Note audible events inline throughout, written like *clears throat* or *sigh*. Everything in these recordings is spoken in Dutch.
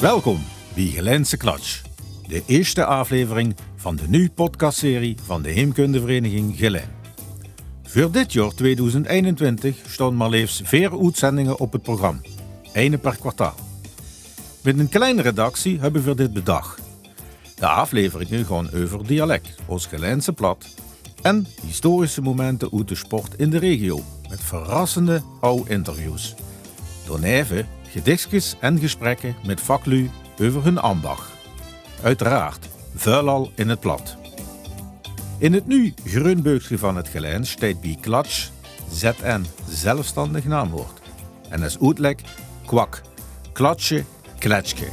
Welkom bij Gelijnse Klatsch, de eerste aflevering van de nieuwe podcastserie van de Heemkundevereniging Gelijn. Voor dit jaar 2021 staan maar liefst vier uitzendingen op het programma, ene per kwartaal. Met een kleine redactie hebben we dit bedacht. De afleveringen gaan over dialect, ons Gelijnse plat en historische momenten uit de sport in de regio, met verrassende oude interviews. Daarnaast gedichtjes en gesprekken met vaklu over hun ambacht. Uiteraard, vuilal in het plat. In het nu Grunbeugje van het Gelijn staat bij Klatsch ZN zelfstandig naamwoord. En als uitleg kwak, klatsje, kletschke.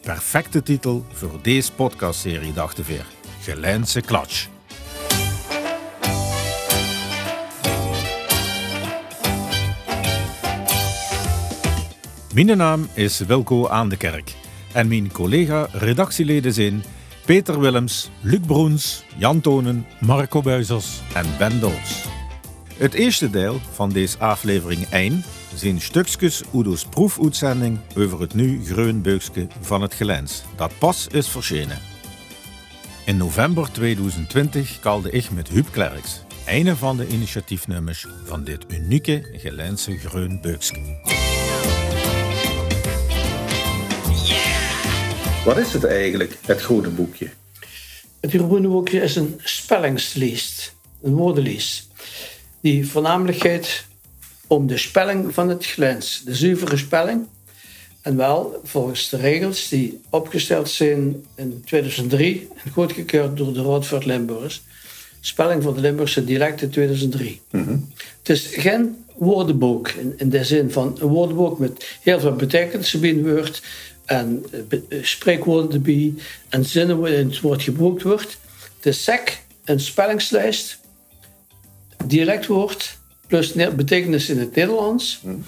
Perfecte titel voor deze podcastserie, dachten we. Gelijnse Klatsch. Mijn naam is Wilco Aan de Kerk en mijn collega-redactieleden zijn Peter Willems, Luc Broens, Jan Tonen, Marco Buizers en Ben Dols. Het eerste deel van deze aflevering 1 zijn stukjes Udo's proefuitzending over het nu Greunbeukske van het Gelens, dat pas is verschenen. In november 2020 kalde ik met Huub Klerks, een van de initiatiefnummers van dit unieke Gelense Greunbeukske. Wat is het eigenlijk, het groene boekje? Het groene boekje is een spellingslijst, een woordenlijst, die voornamelijk gaat om de spelling van het glens, de zuivere spelling. En wel volgens de regels die opgesteld zijn in 2003 en goedgekeurd door de Raad voor. Spelling van de Limburgse dialecten 2003. Het is geen woordenboek in, in de zin van een woordenboek met heel veel betekenissen binnen en uh, spreekwoorden erbij en zinnen waarin het woord gebruikt wordt. De SEC, een spellingslijst, dialectwoord plus betekenis in het Nederlands. Hmm.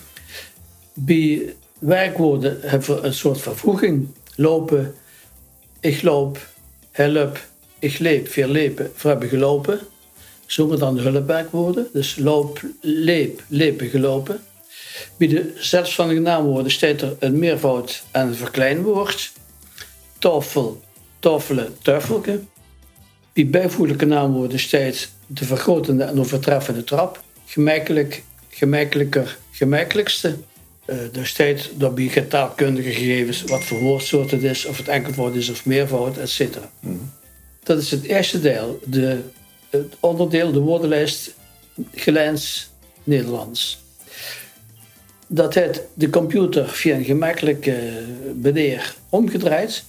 Bij werkwoorden hebben we een soort vervoeging. Lopen, ik loop, help, ik leep, veel lepen, we hebben gelopen. Zonder dan de hulpwerkwoorden. Dus loop, leep, lepen, gelopen. Bij de zelfstandige naamwoorden staat er een meervoud en een verkleinwoord. Toffel, toffelen, tuffelke. Bij bijvoeglijke naamwoorden staat de vergrotende en overtreffende trap. Gemakkelijk, gemakkelijker, gemakkelijkste. Uh, er staat dat bij getaalkundige gegevens wat voor woordsoort het is, of het enkelvoud is of meervoud, etc. Mm. Dat is het eerste deel, de, het onderdeel, de woordenlijst Gelijns Nederlands dat heeft de computer via een gemakkelijke bedeer omgedraaid.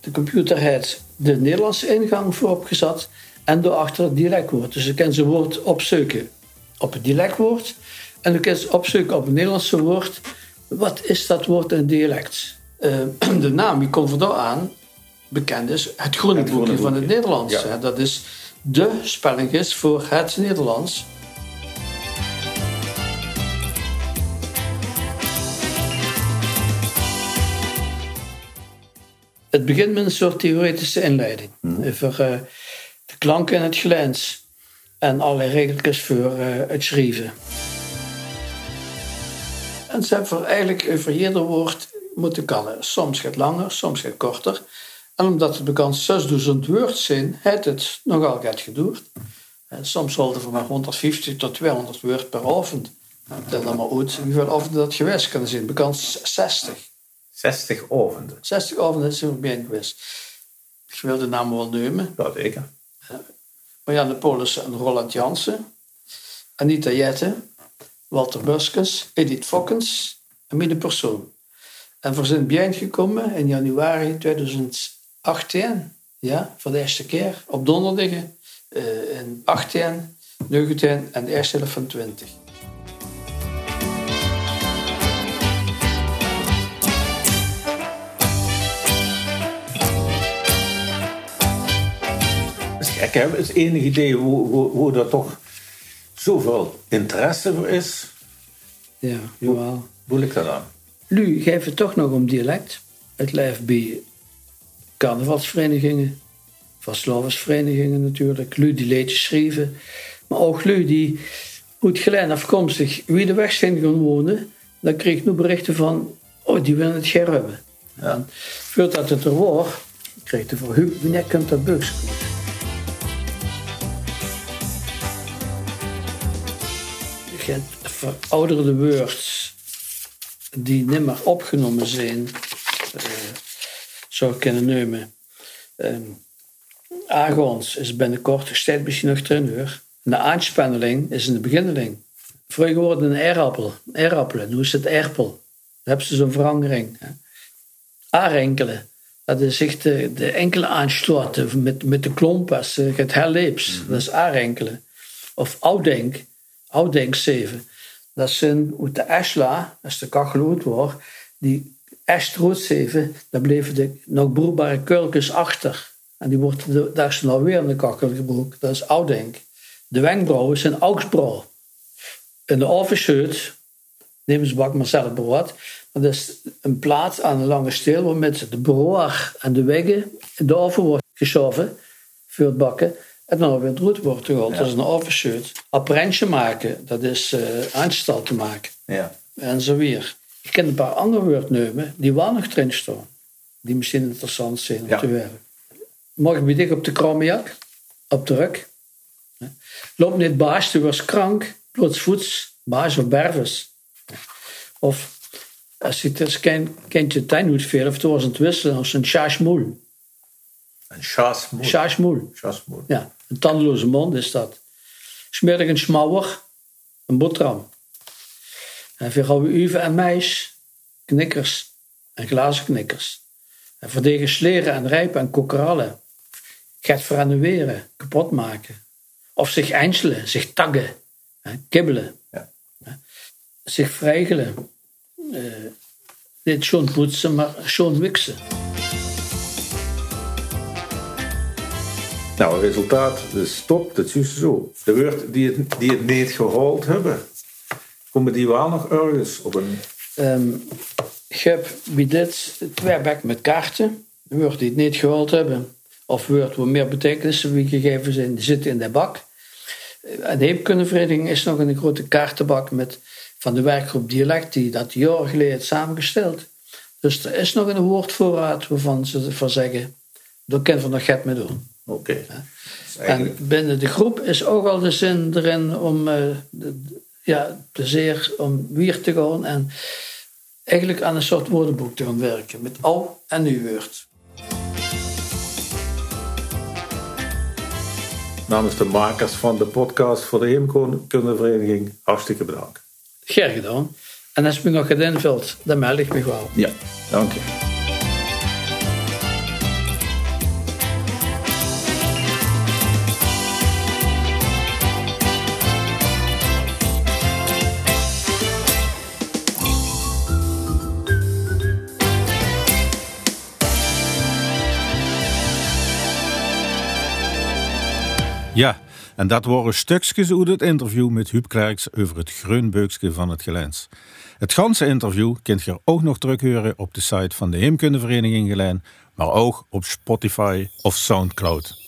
De computer heeft de Nederlandse ingang voorop gezet en daarachter het dialectwoord. Dus je kan ze woord opzoeken op het dialectwoord en je kan ze opzoeken op het Nederlandse woord. Wat is dat woord in dialect? Uh, *clears throat* de naam die komt er aan bekend is het groene boekje van het Nederlands. Ja. Dat is de spelling is voor het Nederlands. Het begint met een soort theoretische inleiding mm. over uh, de klank en het glens en allerlei regeltjes voor uh, het schrijven. En ze hebben eigenlijk over ieder woord moeten kallen. Soms gaat langer, soms gaat korter. En omdat het bekend 6000 woord zijn, heeft het nogal gaat geduurd. En soms holden we maar 150 tot 200 woord per avond. Dat dan maar uit hoeveel avond dat geweest kan zijn. Bekend 60. 60 avonden. 60 avonden is er bij geweest. Ik wil de naam wel nemen. Ja, zeker. Marianne Polis en Roland Jansen. Anita Jette. Walter Buskens. Edith Fokkens. En mijn persoon. En we zijn bijeen gekomen in januari 2018. Ja, voor de eerste keer. Op donderdag. Uh, in 18, 19 en de eerste helft van 20. Ik heb het enig idee hoe, hoe, hoe er toch zoveel interesse voor is. Ja, jawel. Hoe ligt dat aan? Nu geeft het toch nog om dialect. Het lijf bij carnavalsverenigingen, vastlovensverenigingen natuurlijk. Lu die liedjes schrijven. Maar ook Lu die uit Glen afkomstig wie de weg zijn gaan wonen. Dan kreeg ik nu berichten van, oh die willen het hebben. En voordat het er was, kreeg de voor wanneer komt dat buks? Verouderde words die niet meer opgenomen zijn, uh, zou ik kunnen nemen. Um, Agons is binnenkort gesteld misschien nog erin uur. De aanspanneling is in de beginneling. Vroeger worden een eirappel. Eirappelen, nu is het erpel. Dan hebben ze zo'n verandering. Arenkelen. Dat is zich de, de enkele aansluiten met, met de klomp als het herleeps. Dat is arenkelen. Of ouddenk. 7. Dat zijn uit de Esla, als de kachel uit wordt, die Estroot 7, daar bleven de nog broerbare kurkens achter. En die wordt, daar is nou weer in de kachel gebroken. Dat is ouddenk. De wenkbrauwen zijn augsbrauw. In de overshirt, neem ze bak maar zelf brood. Dat is een plaat aan een lange steel waarmee de broer en de weggen in de oven wordt geschoven voor het bakken. En dan weer roet wordt gehaald. Ja. Dat is een overshirt. Apprentje maken, dat is uh, aanstal te maken. Ja. En zo weer. Ik ken een paar andere woordnemen die wel nog erin staan. Die misschien interessant zijn om te werken. Morgen ben ik op de kromjak, op de ruk. Loop niet baas, tu was krank, plootsvoets, baas of berves. Of als je het kind, kindje tuin moet of toen was het wisselen als een chasmoel. Een? Chasmoel. Chasmoel. Ja, een tandeloze mond is dat. Smerig een smouwer, een boterham. En voor oude uven en meis, knikkers en glazen knikkers. En verdegen sleren en rijpen en kokerallen. Gaat verannuleren, kapot maken. Of zich einselen, zich taggen, kibbelen. Ja. Zich vrijgelen. Uh, niet schon poetsen, maar schon wiksen. Nou, het resultaat, de stop, dat is zo. De woord die het, die het niet gehaald hebben, komen die wel nog ergens op een... Um, ik heb bij dit twee bek met kaarten. De woord die het niet gehaald hebben, of woord waar meer betekenissen wie gegeven zijn, die zitten in de bak. En de heemkundevereniging is nog een grote kaartenbak met, van de werkgroep Dialect, die dat jaren geleden samengesteld. Dus er is nog een woordvoorraad waarvan ze van zeggen, daar kunnen we nog get mee doen. Oké. En binnen de groep is ook al de zin erin om uh, de, ja, plezier om weer te gaan en eigenlijk aan een soort woordenboek te gaan werken met al en nu woord. Namens de makers van de podcast voor de Heemkundevereniging, hartstikke bedankt. Graag gedaan. En als je nog gaat invult, dan meld ik me wel. Ja, dank je. Ja, en dat waren stukjes uit het interview met Huub Klerks over het Greunbeukske van het Gelens. Het ganse interview kunt je ook nog terughoren op de site van de Heemkundevereniging Gelijn, maar ook op Spotify of Soundcloud.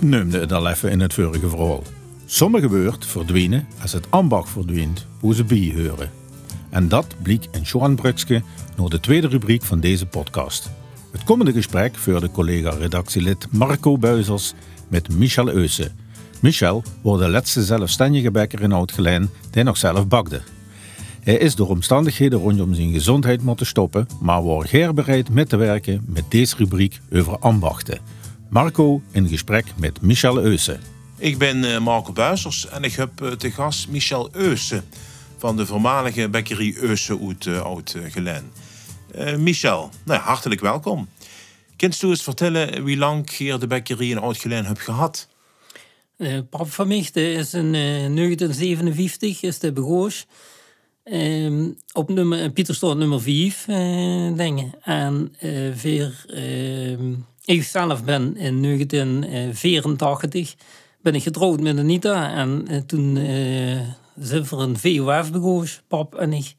Noemde het al even in het vorige verhaal. Sommige woord verdwijnen als het ambacht verdwijnt, hoe ze bijheuren. En dat bliek in Johan Brukske naar de tweede rubriek van deze podcast. Het komende gesprek voerde collega-redactielid Marco Buizers met Michel Eusen. Michel wordt de laatste zelfstandige bekker in Oud-Gelijn die nog zelf bakte. Hij is door omstandigheden rondom zijn gezondheid moeten stoppen, maar wordt geer bereid met te werken met deze rubriek over ambachten. Marco in gesprek met Michel Eusen. Ik ben uh, Marco Buizers en ik heb uh, te gast Michel Eusen van de voormalige bekkerie Eusen uit uh, Oud-Gelijn. Michel, nou, hartelijk welkom. Kunt u eens vertellen wie lang je de bekkerie in Oud-Gelijn hebt gehad? pap van mij is in 1957 is de begoos. Uh, op nummer, Pieterstoort nummer 5, denk ik. En weer ehm, ik zelf ben in 1984 ben ik getrouwd met Anita. En eh, toen uh, zijn we een VOF begonnen, pap en ik.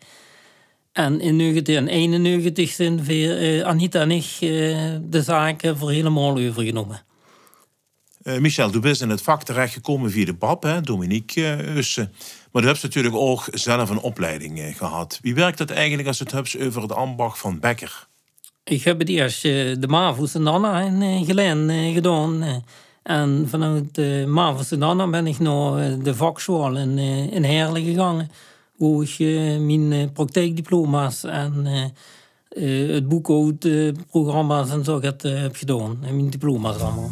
En in 1991 zijn we, Anita en ik de zaken voor helemaal overgenomen. Michel, du bent in het vak terechtgekomen via de pap, hè, Dominique Ussen. Maar u hebt natuurlijk ook zelf een opleiding gehad. Wie werkt dat eigenlijk als het hebt over het ambacht van Bekker? Ik heb het eerst de MAVO's en Anna in Geleen gedaan. En vanuit de MAVO's en Anna ben ik naar de vakschool in, in Heerlen gegaan. Waar ik mijn praktijkdiploma's en het boekhoudprogramma's en zo heb gedaan. En mijn diploma's allemaal.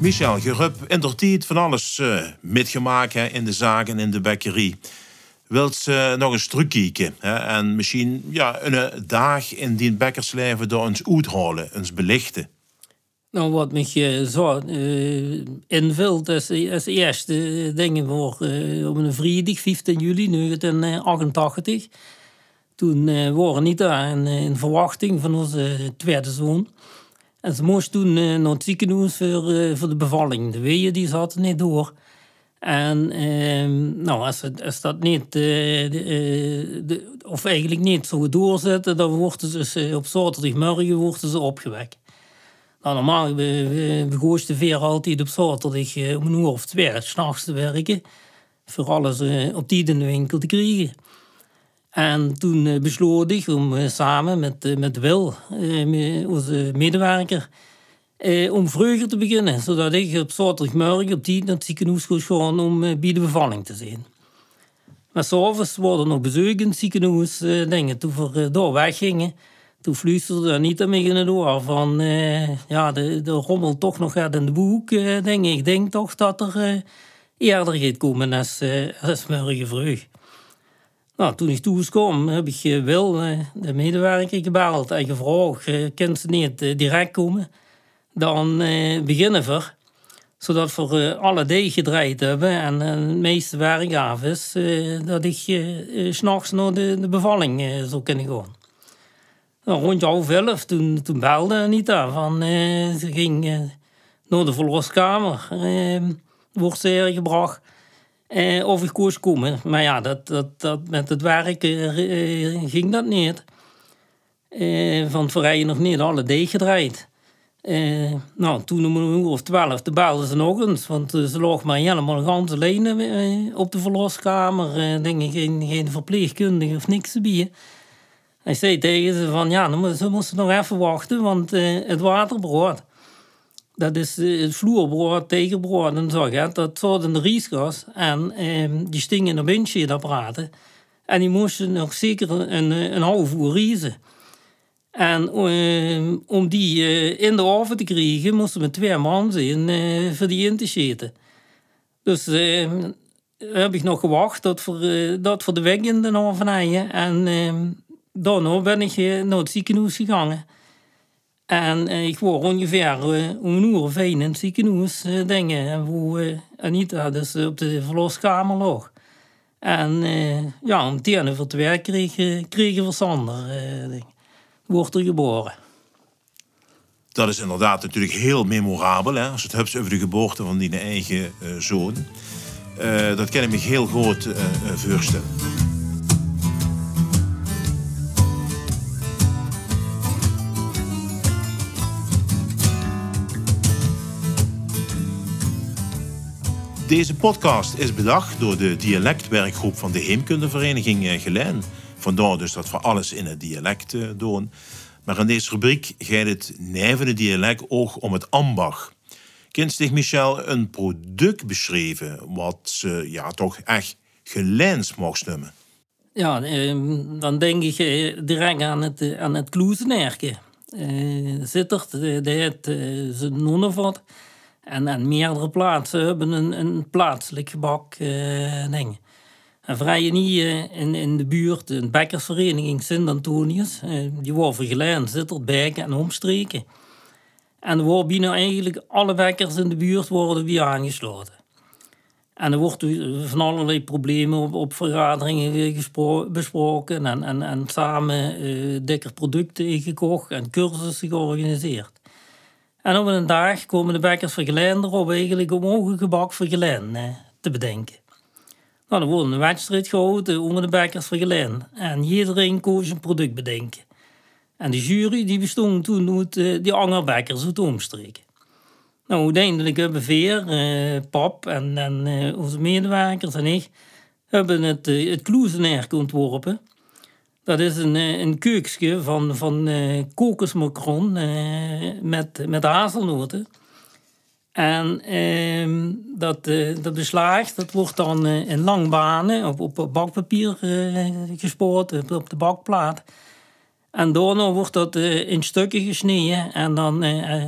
Michel, je hebt in der tijd van alles uh, metgemaakt in de zaken in de bekkerie. Wilt ze nog eens terugkijken hè, en misschien ja, een dag in die bekkersleven door ons uithalen, ons belichten? Nou, wat me zo uh, invult is, is eerste dingen voor uh, op een vrijdag, 15 juli 1988. Toen uh, waren niet daar in, in verwachting van onze tweede zoon. En ze moest toen naar het ziekenhuis voor, voor de bevalling. De weeën die zaten niet door. En uh, nou, als, dat niet, de, de, of eigenlijk niet zo doorzetten, dan worden ze op zaterdagmorgen worden ze opgewekt. Nou, normaal we, we, de veer altijd op zaterdag om een uur of twee s'nachts te werken. Voor alles op die in de winkel te krijgen. En toen besloot ik om samen met, met Wil, onze medewerker, om vroeger te beginnen. Zodat ik op zaterdagmorgen op die naar het ziekenhuis kon gaan om bij de bevalling te zijn. Maar s'avonds worden nog bezoeken in het ziekenhuis. dingen. Toen we daar weggingen, toen fluisterde Anita me in het oor van... ja, de, rommel toch nog gaat in de boek. denk ik denk toch dat er eerder gaat komen als, als morgen vroeg. Nou, toen ik kwam, heb ik eh, Wil, eh, de medewerker, gebeld en gevraagd: eh, kan ze niet direct komen? Dan beginnen we, zodat we alle deeg gedraaid hebben en het meeste werk is, dat ik s'nachts naar de, de bevalling zou kunnen gaan. Nou, rond half elf, toen, toen belde Anita van, ze ging naar de verloskamer, wordt ze gebracht. Eh, of ik koos komen. Maar ja, dat, dat, dat, met het werk eh, eh ging dat niet. Eh, van het nog niet alle deeg gedraaid. Eh, nou, toen om een uur of twaalf belden ze nog eens. Want ze lag maar helemaal ganz alleen eh, op de verloskamer. Uh, denk geen, geen verpleegkundige of niks bieden. Hij zei tegen ze van, ja, dan ze moesten nog even wachten, want het water brood dat is eh, het vloerbrood, tegenbrood en zo. Ja. Dat zat in de riesgas. En ehm, die stingen op windschietapparaten. En die moesten nog zeker een, eh, een half uur riezen. En ehm, om die uh, in de oven te krijgen, moesten we twee man zijn uh, voor die in te zitten. Dus uh, heb ik nog gewacht tot voor, dat voor de weg in de oven hadden. En daarna ben ik naar het ziekenhuis gegaan. En ik word ongeveer een uur of in het ziekenhuis dingen, waar Anita dus op de verloskamer lag. En ja, om tien het werk kreeg, kregen we Sander, wordt er geboren. Dat is inderdaad natuurlijk heel memorabel, hè, als het hebt over de geboorte van die eigen zoon. dat kan ik me heel goed voorstellen. Deze podcast is bedacht door de dialectwerkgroep van de Heemkundevereniging eh, Geleen. Vandaar dus dat we alles in het dialect eh, doen. Maar in deze rubriek gaat het nijvende dialect ook om het ambacht. Zich Michel een product beschreven wat ze ja, toch echt geleens mocht? Ja, ehm, dan denk ik eh, direct aan het, aan het Zittert, de heeft zijn nonnenvat. En, en meerdere plaatsen hebben een, een plaatselijk gebak. En vrij niet uh, in, in de buurt, een bekkersvereniging Sint-Antonius. Uh, die vergelijnd, zit er bijken en omstreken. En er worden bijna eigenlijk alle bekkers in de buurt worden weer aangesloten. En er wordt van allerlei problemen op, op vergaderingen besproken en, en, en samen uh, dikker producten gekocht en cursussen georganiseerd. En op een dag komen de bekkers erop eigenlijk om ogengebak voor Gelen te bedenken. Nou, er wordt een wedstrijd gehouden onder de bakkers van. En iedereen koos een product bedenken. En de jury die bestond toen uit uh, die angerbakkers uit de omstreken. Nou, uiteindelijk hebben Veer, uh, Pap en, en uh, onze medewerkers en ik hebben het, uh, het ontworpen. Dat is een, een keukje van, van kokosmacron met, met hazelnoten. En ehm, dat, dat beslaag dat wordt dan in langbanen op, op bakpapier gespoord, op, de bakplaat. En daarna wordt dat uh, in stukken gesneden. En dan,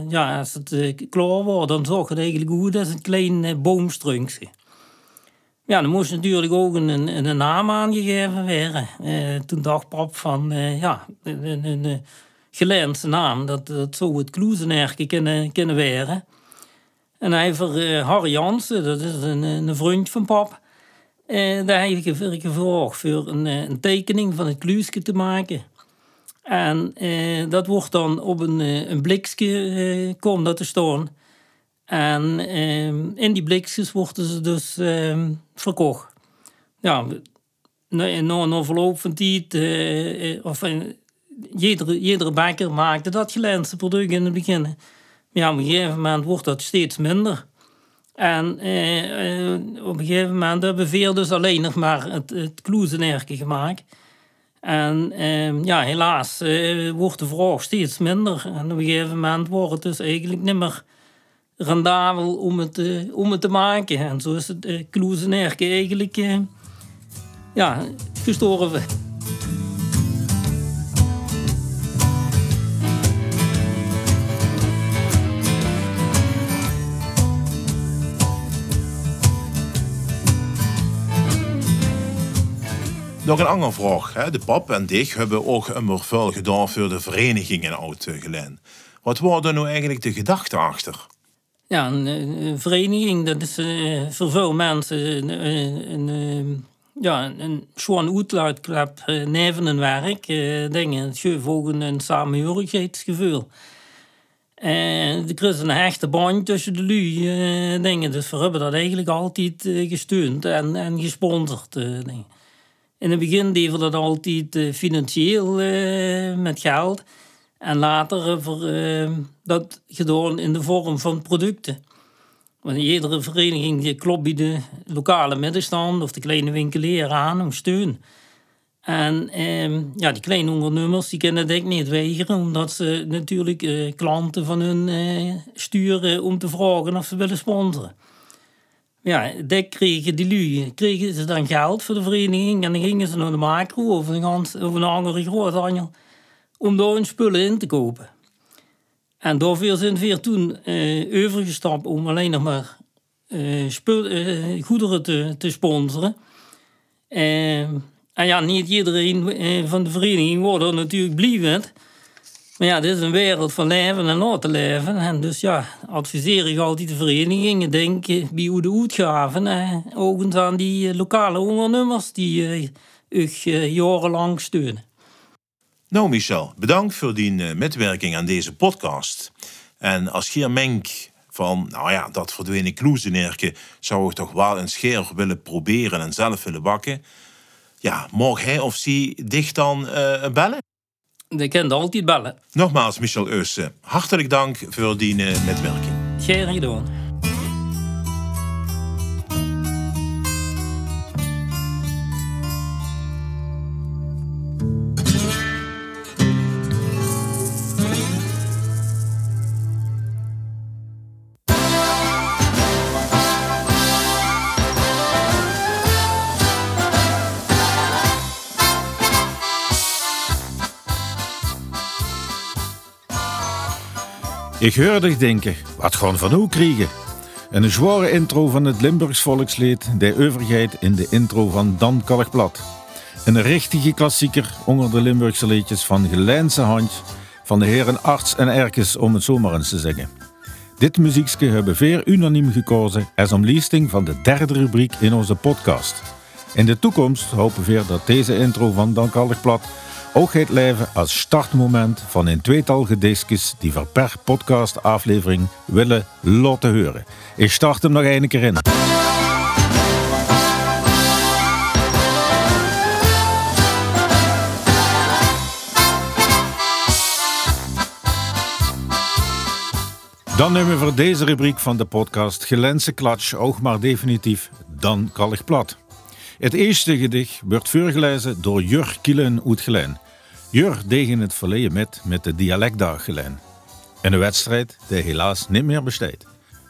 ja, als het klaar wordt, dan zag het eigenlijk goed als een klein boomstrunkje. Ja, dan moest natuurlijk ook een, een, een naam aangegeven worden. toen dacht pap van, ja, een, een, een naam. Dat, dat zou het Kloezenerke kunnen, kunnen werden. En hij voor Harry Jansen, dat is een, een vriend van pap. daar heb ik gevraagd voor een, een tekening van het kluusje te maken. En eh, dat wordt dan op een, eh, een blikje eh, komt dat te staan. En eh, in die blikjes worden ze dus eh, verkocht. Ja, na, een verloop van tijd, eh, eh of iedere, iedere bakker maakte dat gelenste product in het begin. Ja, op een gegeven moment wordt dat steeds minder. En eh, op een gegeven moment hebben we dus alleen nog maar het, het kloezenerke gemaakt. En eh, ja, helaas eh, wordt de vraag steeds minder. En op een gegeven moment wordt het dus eigenlijk niet meer rendabel om het, uh, om het te maken. En zo is het Kloesenerke eigenlijk ja, gestorven. Nog een andere vraag. De pap en ik hebben ook een veel gedaan voor de vereniging in Oud-Gelijn. Wat was er nou eigenlijk de gedachte achter? Ja, een, vereniging, dat is uh, voor veel mensen een, een, ja, een schoon uitlaatklep neven een werk. Dingen. Het geeft ook een, samenhorigheidsgevoel. En er is een hechte band tussen de lui dingen. Dus we hebben dat eigenlijk altijd gesteund en, en gesponsord. In het begin deden we dat altijd uh, financieel uh, met geld. En later uh, dat gedaan in de vorm van producten. Want iedere vereniging die klopt de lokale middenstand of de kleine winkelier aan om steun. En ehm, ja, die kleine ondernemers die kunnen dat niet weigeren, omdat ze natuurlijk klanten van hun sturen om te vragen of ze willen sponsoren ja, dat kregen die lui, kregen ze dan geld voor de vereniging en dan gingen ze naar de macro of een, of een om daar hun spullen in te kopen. En daarvoor zijn we toen uh, overgestapt om alleen nog maar uh, spul, uh, goederen te, te sponsoren. en ja, niet iedereen van de vereniging wordt er natuurlijk blij met. Maar ja, dit is een wereld van leven en na te leven. En dus ja, adviseer ik altijd de verenigingen. Denken bij hoe de uitgaven. Eh, ook aan die eh, lokale ondernemers die eh, u eh, jarenlang steunen. Nou Michel, bedankt voor die metwerking aan deze podcast. En als je menk van, nou ja, dat verdwenen kloezenerken zou ik toch wel een scheer willen proberen en zelf willen bakken. Ja, mag hij of zij dicht dan bellen? Je kunt altijd bellen. Nogmaals, Michel Eusse, hartelijk dank voor die metwerking. Geen gedaan. Ik hoorde denken, wat gaan van hoe krijgen? En een zware intro van het Limburgs volkslied, de overheid in de intro van Dan Kalkblad. Een richtige klassieker onder de Limburgse liedjes van Gelijnse Hand, van de heren Arts en Erkes om het zomaar eens te zeggen. Dit muziekje hebben veel unaniem gekozen als omliesting van de derde rubriek in onze podcast. In de toekomst hopen we dat deze intro van Dan Kalkblad Oogheid Leven als startmoment van een tweetal gedichtjes die we per podcastaflevering willen laten horen. Ik start hem nog een keer in. Dan nemen we voor deze rubriek van de podcast Gelense Klatsch ook maar definitief Dan Kallig Plat. Het eerste gedicht wordt voorgelezen door Jur Kielen uit Gelen. Jur deed in het verleden met met de dialectdag Gelen. In een wedstrijd die helaas niet meer besteedt.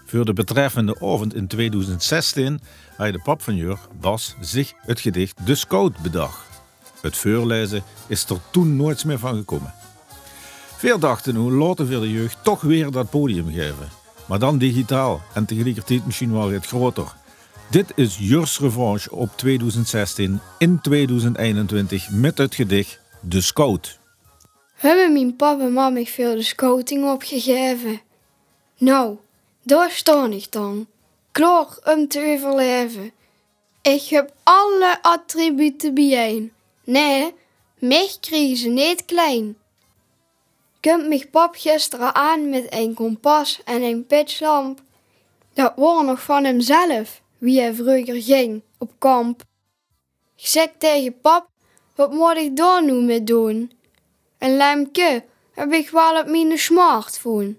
Voor de betreffende avond in 2016 had de pap van Jur, Bas, zich het gedicht De Scout bedacht. Het voorlezen is er toen nooit meer van gekomen. Veel dachten hoe later voor de jeugd toch weer dat podium geven. Maar dan digitaal en tegelijkertijd misschien wel het groter. Dit is Jurs revanche op 2016 in 2021 met het gedicht De Scout. Hebben mijn papa en mama veel de scouting opgegeven? Nou, daar ik dan, klaar om te overleven. Ik heb alle attributen bijeen. Nee, mij kregen ze niet klein. Komt mich pap gisteren aan met een kompas en een pitchlamp. Dat was nog van hemzelf, wie hij vroeger ging op kamp. Ik zeg tegen pap, wat moet ik daar nu mee doen? Een lampje heb ik wel op mijn smartphone.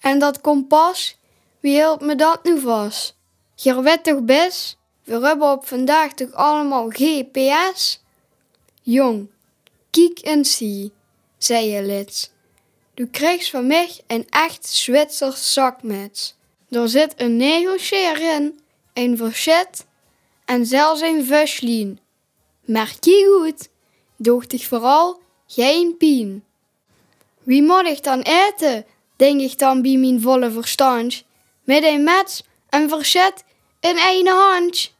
En dat kompas, wie hield me dat nu vast? Je weet toch best, we hebben op vandaag toch allemaal GPS? Jong, kijk en zie, zei je lid. Du krijgt van mij een echt Zwitsers zakmes. Er zit een negelscheer in, een verset en zelfs een vuslien. Merk je goed, doogt ik vooral geen pien. Wie moet ik dan eten, denk ik dan bij mijn volle verstand, met een mets en verzet in één hand.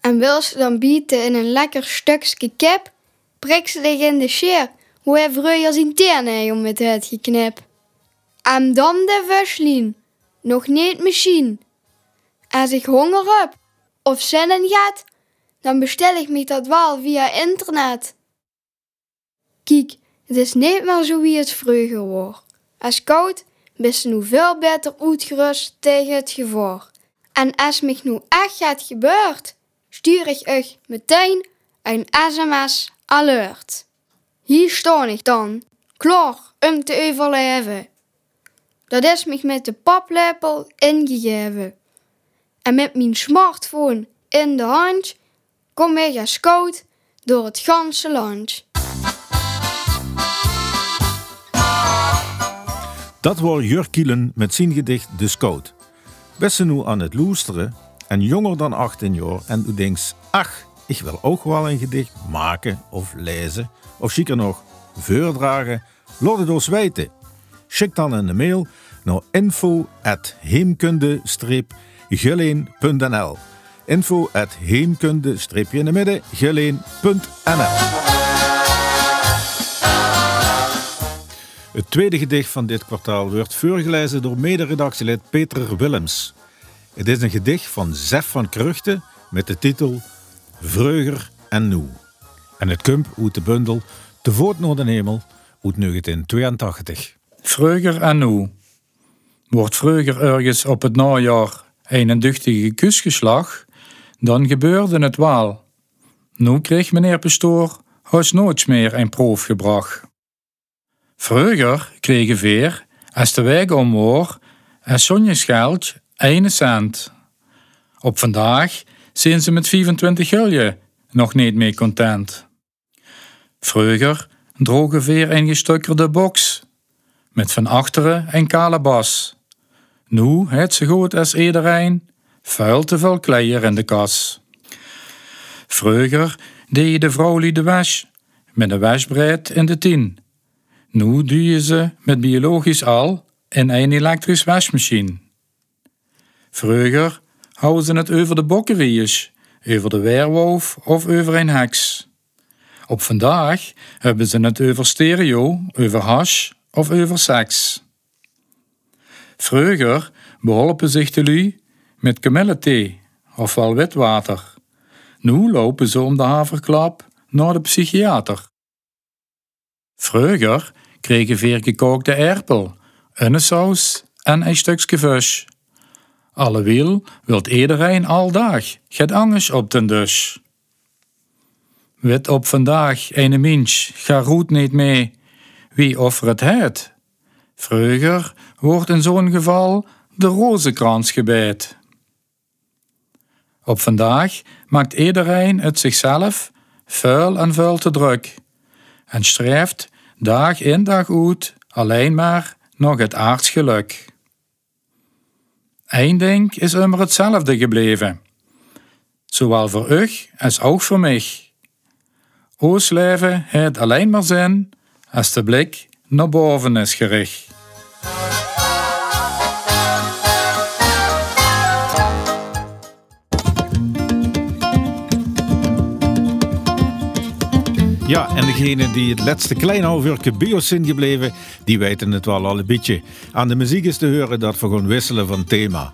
En wil ze dan bieten in een lekker stukje kip, prik ze dich in de scheer, hoe hij vroeger zijn tenen om het geknip. En dan de vuslien, nog niet machine. Als ik honger heb of zin in gaat, dan bestel ik me dat wel via internet. Kijk, het is niet meer zo wie het vroeger was. Als koud bist nu veel beter uitgerust tegen het gevaar. En als mich nu echt gaat gebeurt, stuur ik euch meteen een sms alert. Hier sta ik dan, klaar om te overleven. Dat is mich met de paplepel ingegeven. En met mijn smartphone in de hand kom als scout door het ganse land. Dat was Jur Kielen met zijn gedicht De Scout. Best nu aan het loesteren en jonger dan 18 jaar en u denkt, ach, ik wil ook wel een gedicht maken of lezen of zeker nog voordragen, laat het ons weten. Schik dan een mail naar info@heemkunde-geleen.nl info@heemkunde-in de midden geleen.nl Het tweede gedicht van dit kwartaal wordt voorgelezen door mederedactielid Peter Willems. Het is een gedicht van Zef van Kruchten met de titel Vreuger en Noe. En het komt uit de bundel De Voort naar de Hemel uit 1982. Vreuger en Noe. Wordt Vreuger ergens op het najaar een duchtige kusgeslag, dan gebeurde het wel. Nu kreeg meneer Pastoor huis nooit meer een proef gebracht. Vroeger kregen veer, als de weg omwoor, en zonjesgeld ene cent. Op vandaag zijn ze met 25 gulje nog niet meer content. Vroeger droegen veer een gestukkerde box, met van achteren een kale bas. Nu het ze goed als iedereen, vuil te veel kleier in de kas. Vroeger deed de vrouw de was, met een wasbreed in de tien. Nu doe je ze met biologisch al in een elektrisch wasmachine. Vroeger houden ze het over de bokkenwieën, over de weerwolf of over een heks. Op vandaag hebben ze het over stereo, over hash of over seks. Vroeger beholpen zich de lui met kamillethee ofwel witwater. Nu lopen ze om de haverklap naar de psychiater. Vroeger kregen veer gekookte erpel, een saus en een stukje vis. Allewiel wilt iedereen aldag get angst op den dus. Wit op vandaag een mens ga roet niet mee, wie offer het? Vroeger wordt in zo'n geval de rozenkrans gebed. Op vandaag maakt iedereen het zichzelf vuil en vuil te druk en streeft dag in dag uit alleen maar nog het aards geluk. Eén ding is immer hetzelfde gebleven, zowel voor u als ook voor mij. Ons leven heeft alleen maar zin als de blik naar boven is gericht. Ja, en degene die het laatste klein half bios zijn gebleven, die weten het wel al een beetje. Aan de muziek is te horen dat we gewoon wisselen van thema.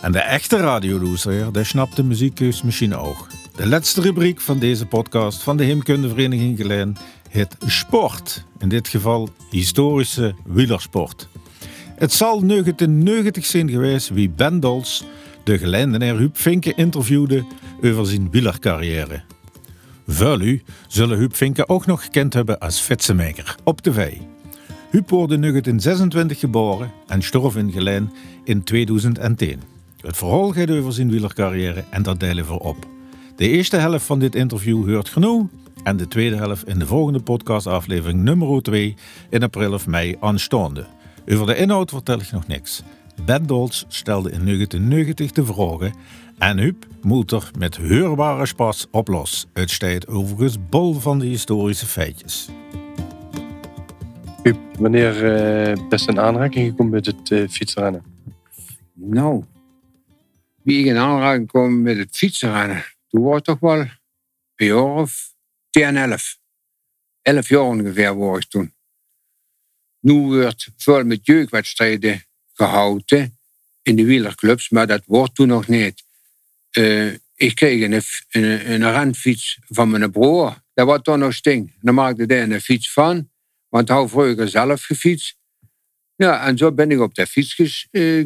En de echte radioloeser, die snapt de muziekkeus misschien ook. De laatste rubriek van deze podcast van de Heemkundevereniging Geleen heet Sport. In dit geval historische wielersport. Het zal 1990 zijn geweest wie Ben Dols de geleidenaar Huub Vinken interviewde over zijn wielercarrière. Vuil u zullen Huub Vinken ook nog gekend hebben als fietsenmaker op tv. Huub wordt in 1926 geboren en stierf in Geleen in 2010. Het verhaal gaat over zijn wielercarrière en dat delen we op. De eerste helft van dit interview hoort genoeg en de tweede helft in de volgende podcastaflevering nummer 2 in april of mei aanstaande. Over de inhoud vertel ik nog niks. Ben Dolz stelde in 1990 de vragen en Huub moet er met heurbare spas op los. Het staat overigens bol van de historische feitjes. Huub, wanneer uh, best in aanraking gekomen met het uh, fietsrennen? Nou, wie ik in aanraking kwam met het fietsrennen, toen was het toch wel een jaar of 10, 11. 11 jaar ongeveer was ik toen. Nu wordt veel met jeugdwedstrijden gehouden in de wielerclubs, maar dat wordt toen nog niet. Ik kreeg een, een, een renfiets van mijn broer. Dat was toen nog sting. Dan maakte hij een fiets van, want hij had vroeger zelf gefietst. Ja, en zo ben ik op de fiets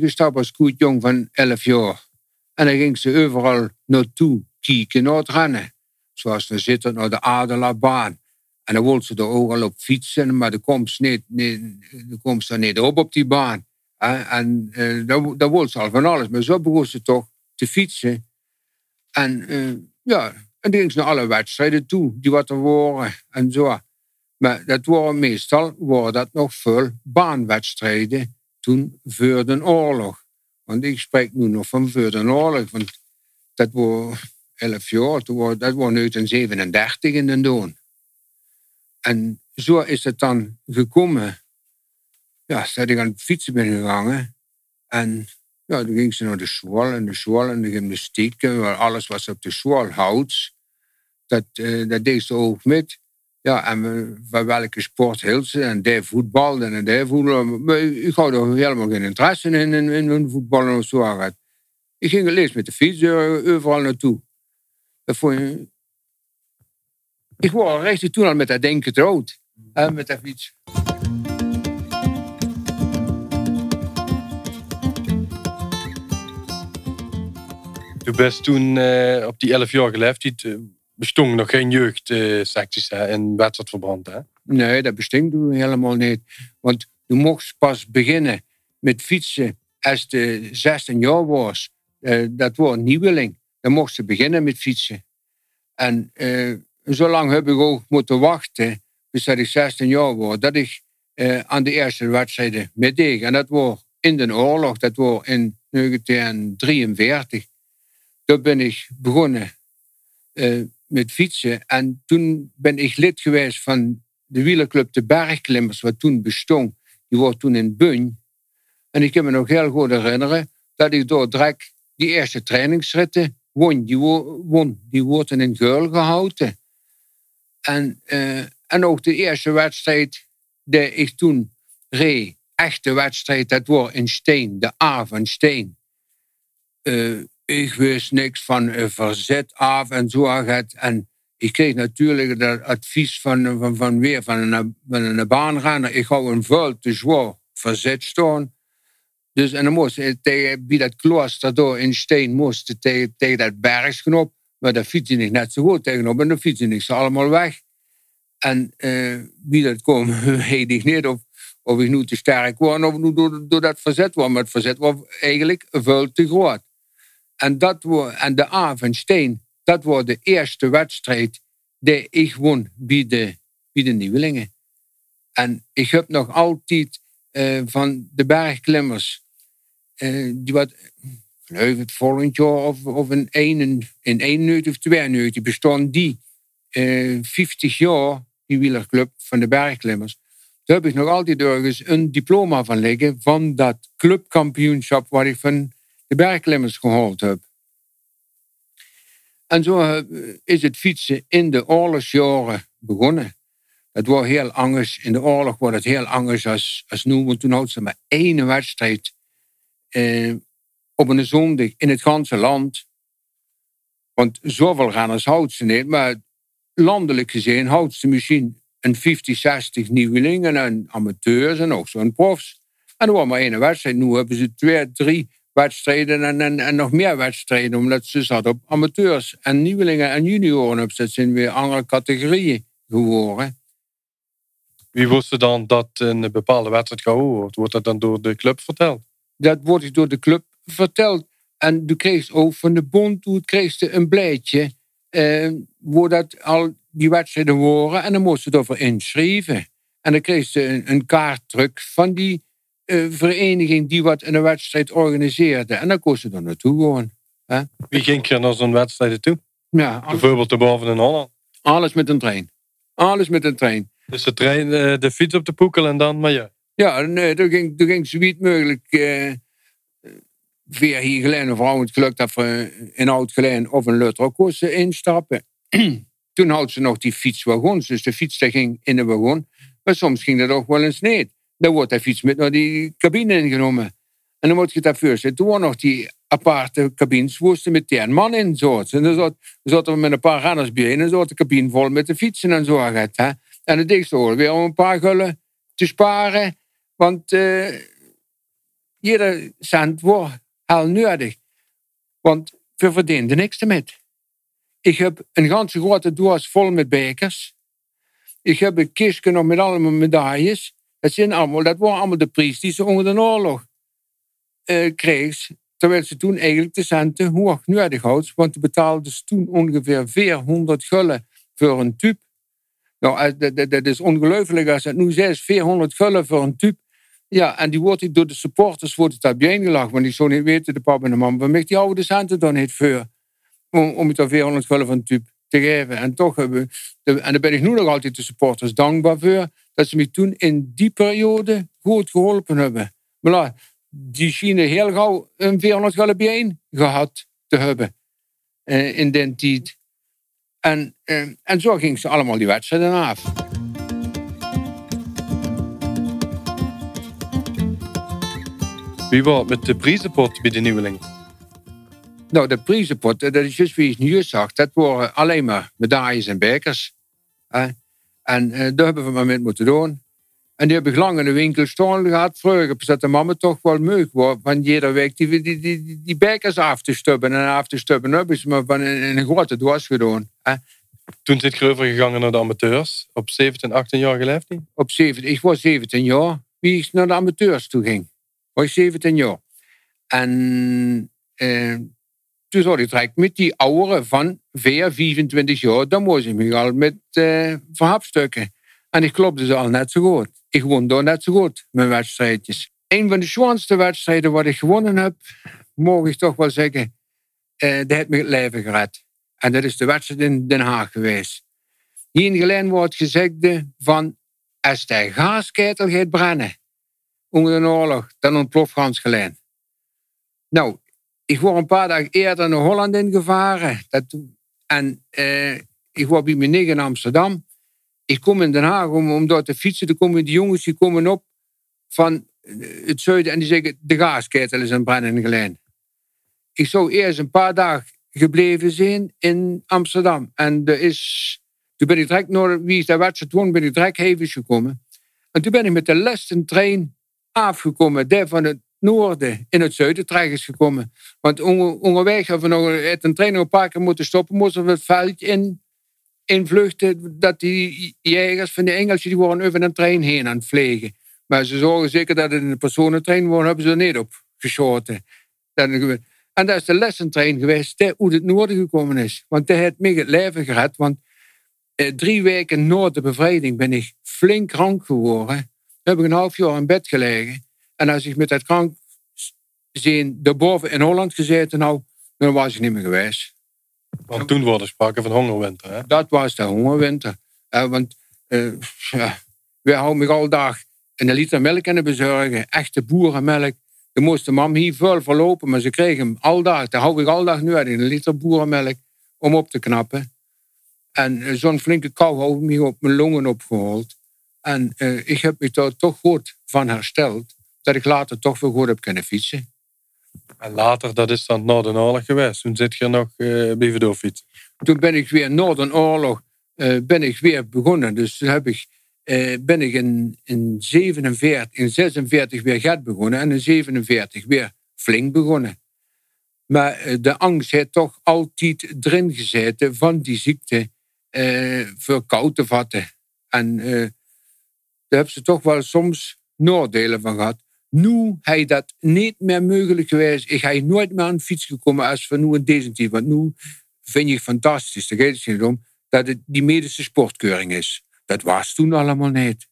gestapt als goed jong van 11 jaar. En dan ging ze overal naartoe kijken naar het rennen. Zoals we zitten naar de Adelaarbaan. En dan wilde ze er ook al op fietsen, maar de komst, niet, niet, niet op op die baan. En daar, daar wilde ze al van alles. Maar zo begon ze toch te fietsen. En uh, ja, en die ging naar alle wedstrijden toe, die wat er waren en zo. Maar dat waren meestal waren dat nog veel baanwedstrijden toen voor de oorlog. Want ik spreek nu nog van voor de oorlog, want dat was 11 jaar, dat was 1937 in de Doon. En zo is het dan gekomen. Ja, dat ik aan het fietsen ben gegaan. En ja, toen ging ze naar de school en de school en de gymnastiek. En alles wat op de school houdt, dat, uh, dat deed ze ook met. Ja, en van welke sport hield ze? En de voetbal en de voetbal. Maar ik had er helemaal geen interesse in, in, in, in voetbal of zo. Ik ging lees met de fiets overal naartoe. Dat vond je... Ik was recht toen al met dat denken getrouwd. met dat fiets. Du best toen uh, op die 11 jaar geleefd. Uh, bestond nog geen jeugdsecties uh, in wedstrijdverband. Hè? Nee, dat bestond helemaal niet. Want je mocht pas beginnen met fietsen als je 16 jaar was. Dat was nieuweling. Dan mocht ze beginnen met fietsen. En zo lang heb ik ook moeten wachten, bis ik 16 jaar was, dat ik aan de eerste wedstrijden meedeed. En dat was in de oorlog, dat was in 1943. Daar ben ik begonnen uh, met fietsen. En toen ben ik lid geweest van de wielerclub De Bergklimmers, wat toen bestond. Die was toen in Bun. En ik kan me nog heel goed herinneren dat ik door direct die eerste trainingsritten won. Die, won. die worden in Geul gehouden. En, uh, en ook de eerste wedstrijd die ik toen reed, echte wedstrijd, dat was in Steen, de A van Steen. Uh, ik wist niks van uh, verzet af en zo. En ik kreeg natuurlijk dat advies van, van, van weer van een, van een baanrenner. Ik hou een veel te zwaar verzet staan. Dus en dan moest tegen, bij dat klooster door in Steen moest tegen, tegen dat bergsknop. Maar daar fiets ik net zo goed tegenop en dan fiets ik ze allemaal weg. En uh, wie dat kwam, *laughs* weet ik niet of, Of ik nu te sterk was of door, door dat verzet was. Maar het verzet was eigenlijk veel te groot. En, dat en de A van Steen, dat was de eerste wedstrijd die ik won bij de, bij de Nieuwelingen. En ik heb nog altijd uh, van de bergklimmers, uh, die wat, geloof het volgend jaar of, of in één, in één neut of twee die bestond die uh, 50 jaar, die wielerclub van de bergklimmers. Daar heb ik nog altijd ergens een diploma van liggen van dat clubkampioenschap waar ik van de bergklimmers gehaald heb. En zo is het fietsen in de oorlogsjaren begonnen. Het was heel anders. In de oorlog was het heel anders als, als nu. Want toen hadden ze maar één wedstrijd eh, op een zondag in het ganse land. Want zoveel renners houdt ze niet. Maar landelijk gezien houdt ze misschien een 50, 60 nieuwelingen en amateurs en ook zo'n profs. En er was maar één wedstrijd. Nu hebben ze twee, drie wedstrijden en, en, en nog meer wedstrijden. Omdat ze zat op amateurs en nieuwelingen en junioren op. Dat zijn weer andere categorieën geworden. Wie wist dan dat een bepaalde wedstrijd gehouden wordt? Wordt dat dan door de club verteld? Dat wordt door de club verteld. En je kreeg ook van de bond, toen kreeg je een blaadje, eh, waar dat al die wedstrijden waren. En dan moest je ervoor inschrijven. En dan kreeg je een, een kaartdruk van die vereniging die wat een wedstrijd organiseerde. En dan kon ze er naartoe gewoon. Hè? Wie ging er naar zo'n wedstrijd toe? Ja, Bijvoorbeeld de boven in Holland? Alles met een trein. Alles met een trein. Dus de, trein, eh, de fiets op de poekel en dan maar ja. Ja, nee, toen ging, toen ging zoiets mogelijk uh, via hier geleden of het geluk dat we in oud geleden of een Lutterkoers instappen. *clears throat* toen had ze nog die fietswagons, dus de fiets die ging in de wagon. Maar soms ging dat ook wel eens niet. Dan wordt de fiets met naar die cabine ingenomen. En dan moet je dat voorstellen. Toen waren nog die aparte cabines, woesten met tien man in. Zo. En dan zat, zaten we met een paar renners bij en dan zat de cabine vol met de fietsen en zo. Hè. En het dichtste hoor weer om een paar gullen te sparen. Want uh, ieder cent wordt heel nodig. Want we verdienden niks ermee. Ik heb een ganse grote doos vol met bekers. Ik heb een kistje nog met allemaal medailles. Dat, zijn allemaal, dat waren allemaal de prijs die ze onder de oorlog uh, kreeg. Terwijl ze toen eigenlijk de centen hoog nodig hadden. Want ze betaalden toen ongeveer 400 gulden voor een tube. Nou, dat, dat is ongelooflijk als het nu 6, 400 gulden voor een tube. Ja, en die wordt door de supporters wordt het daar bijeengelagd. Want die zo niet weten, de papa en de mama, waarom die oude centen dan niet voor? Om, om het 400 gulden van een tube te geven. En toch hebben en daar ben ik nu nog altijd de supporters dankbaar voor, dat ze me toen in die periode goed geholpen hebben. Maar die schijnen heel gauw een 400 gulden bijeen gehad te hebben eh, in die tijd. En, eh, en zo ging ze allemaal die wedstrijden af. Wie was met de prijzenpot bij de nieuweling? Nou, de prijzenpot, dat is juist wie je nu zag, dat waren alleen maar medailles en bekers. En uh, daar hebben we maar mee moeten doen. En die heb ik lang in de winkel staan gehad. Vroeger dat de mama toch wel meug was van iedere week die, die, die, die bekers af te stubben en af te stubben. Dat hebben ze maar van in, een grote doos gedaan. Hè. Toen zit je overgegaan naar de amateurs. Op 17, 18 jaar geleefd? Op 17, ik was 17 jaar. Wie ik naar de amateurs toe ging. Was ik 17 jaar. En eh, ik direct met die ouderen van 4, 25 jaar. Dan moest ik me al met eh, verhapstukken. En ik klopte ze al net zo goed. Ik won daar net zo goed, mijn wedstrijdjes. Een van de zwaarste wedstrijden wat ik gewonnen heb, mogen ik toch wel zeggen, uh, dat heeft me het leven gered. En dat is de wedstrijd in Den Haag geweest. Hier in Geleen wordt gezegd van, als de gaasketel gaat brennen, onder de oorlog, dan ontploft Gans Geleen. Nou, ik word een paar dagen eerder naar Holland ingevaren. Dat, en uh, ik was bij mijn in Amsterdam. Ik kom in Den Haag om, om daar te fietsen. Dan komen die jongens die komen op van het zuiden en die zeggen: de gaasketel is aan brennen gelijn. Ik zou eerst een paar dagen gebleven zijn in Amsterdam. En er is, toen ben ik direct naar wie is daar wedstrijd won, ben ik direct hevig gekomen. En toen ben ik met de laatste trein afgekomen, daar van het noorden in het zuiden terecht is gekomen. Want onderweg hebben we nog een trein een paar keer moeten stoppen, moesten we het veld in in vluchten dat die jegers van de Engelsen die worden over een trein heen aan het vliegen. Maar ze zorgen zeker dat het de personentrein wonen, hebben ze er niet op geschoten. En dat is de lessentrein geweest, hoe het noorden gekomen is. Want die heeft mij het leven gered. Want eh, drie weken na de bevrijding ben ik flink krank geworden. Heb ik een half jaar in bed gelegen. En als ik met dat krank zijn daarboven in Holland gezeten nou, dan was ik niet meer geweest. Want toen wordt er sprake van hongerwinter. Hè? Dat was de hongerwinter. Eh, want eh ja, we houden me al dag een liter melk kunnen bezorgen. Echte boerenmelk. De moest de mam hier veel verlopen, maar ze kregen hem al dag. Daar hou ik al dag nu uit een liter boerenmelk om op te knappen. En eh, zo'n flinke kou had me op mijn longen opgehaald. En eh, ik heb me daar toch goed van hersteld. Dat ik later toch weer goed heb kunnen fietsen. En later, dat is dan na de oorlog geweest. Toen zit je nog eh bij Verdoorfiets. toen ben ik weer na de oorlog eh, ben ik weer begonnen. Dus toen heb ik, eh, ben ik in, in, 47, in 46 weer gat begonnen en in 47 weer flink begonnen. Maar eh, de angst heeft toch altijd erin gezeten van die ziekte voor kou te vatten. En daar hebben ze toch wel soms nadelen van gehad. Nu hij dat niet meer mogelijk geweest. Ik ga nooit meer aan de fiets gekomen als van nu in deze tijd. Want nu vind ik fantastisch, daar gaat het niet om, dat het die medische sportkeuring is. Dat was toen allemaal niet.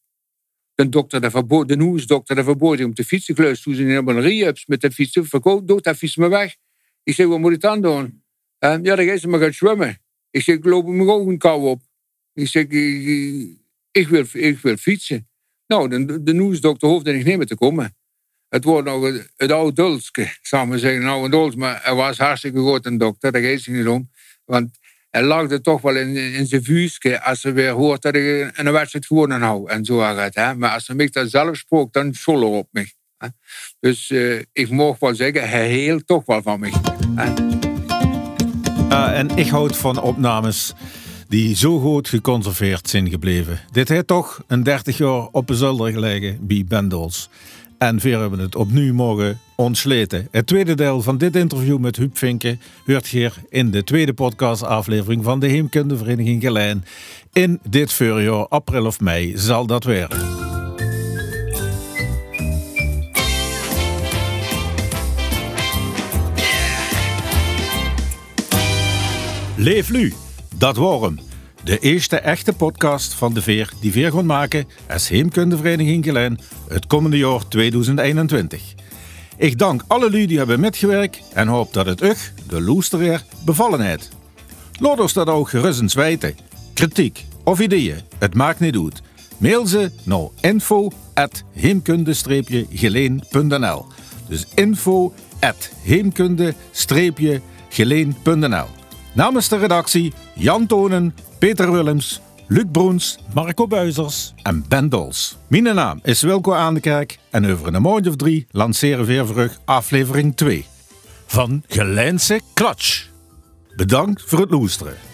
De dokter, de verbood, de hoesdokter, de om te fietsen. Ik toen ze een re-ups met de fietsen. Verkoop, dood dat fiets weg. Ik zeg, wat moet ik dan doen? Eh, ja, dan gaat ze gaan zwemmen. Ik zeg, ik loop me ook een kou op. Ik zeg, ik, wil, ik wil fietsen. Nou, de, de nieuwsdokter hoefde niet meer te komen. Het wordt nog het, het oude dulske, zou maar zeggen. Nou, een duls, maar hij was hartstikke goed een dokter, daar gaat het niet om. Want hij lag er toch wel in, in zijn vuurske als ze weer hoort dat ik een wedstrijd gewonnen hou. En zo? Maar als ze mij dat zelf dan scholle op. Hè? Dus eh, ik mag wel zeggen, hij hield toch wel van. Hè? Ja, en ik houd van opnames die zo goed geconserveerd zijn gebleven. Dit heeft toch een 30 jaar op een zolder gelegen bij Bendels. En weer hebben het opnieuw mogen ontsleten. Het tweede deel van dit interview met Huub Vinken hoort hier in de tweede podcastaflevering van de Heemkundevereniging Gelijn. In dit voorjaar, april of mei, zal dat weer. Leef Lu, dat worm. De eerste echte podcast van de Veer die Veer gaat maken als Heemkundevereniging Gelijn het komende jaar 2021. Ik dank alle jullie die hebben metgewerkt en hoop dat het u, de loestereer, bevallen heeft. Laat ons dat ook gerust weten. Kritiek of ideeën, het maakt niet uit. Mail ze naar info heemkunde-geleen.nl Dus info heemkunde-geleen.nl Namens de redactie Jan Tonen, Peter Willems, Luc Broens, Marco Buizers en Ben Dols. Mijn naam is Wilco aan de Kerk en over een maand of drie lanceren weer aflevering 2 van Gelijnse Klatsch. Bedankt voor het luisteren.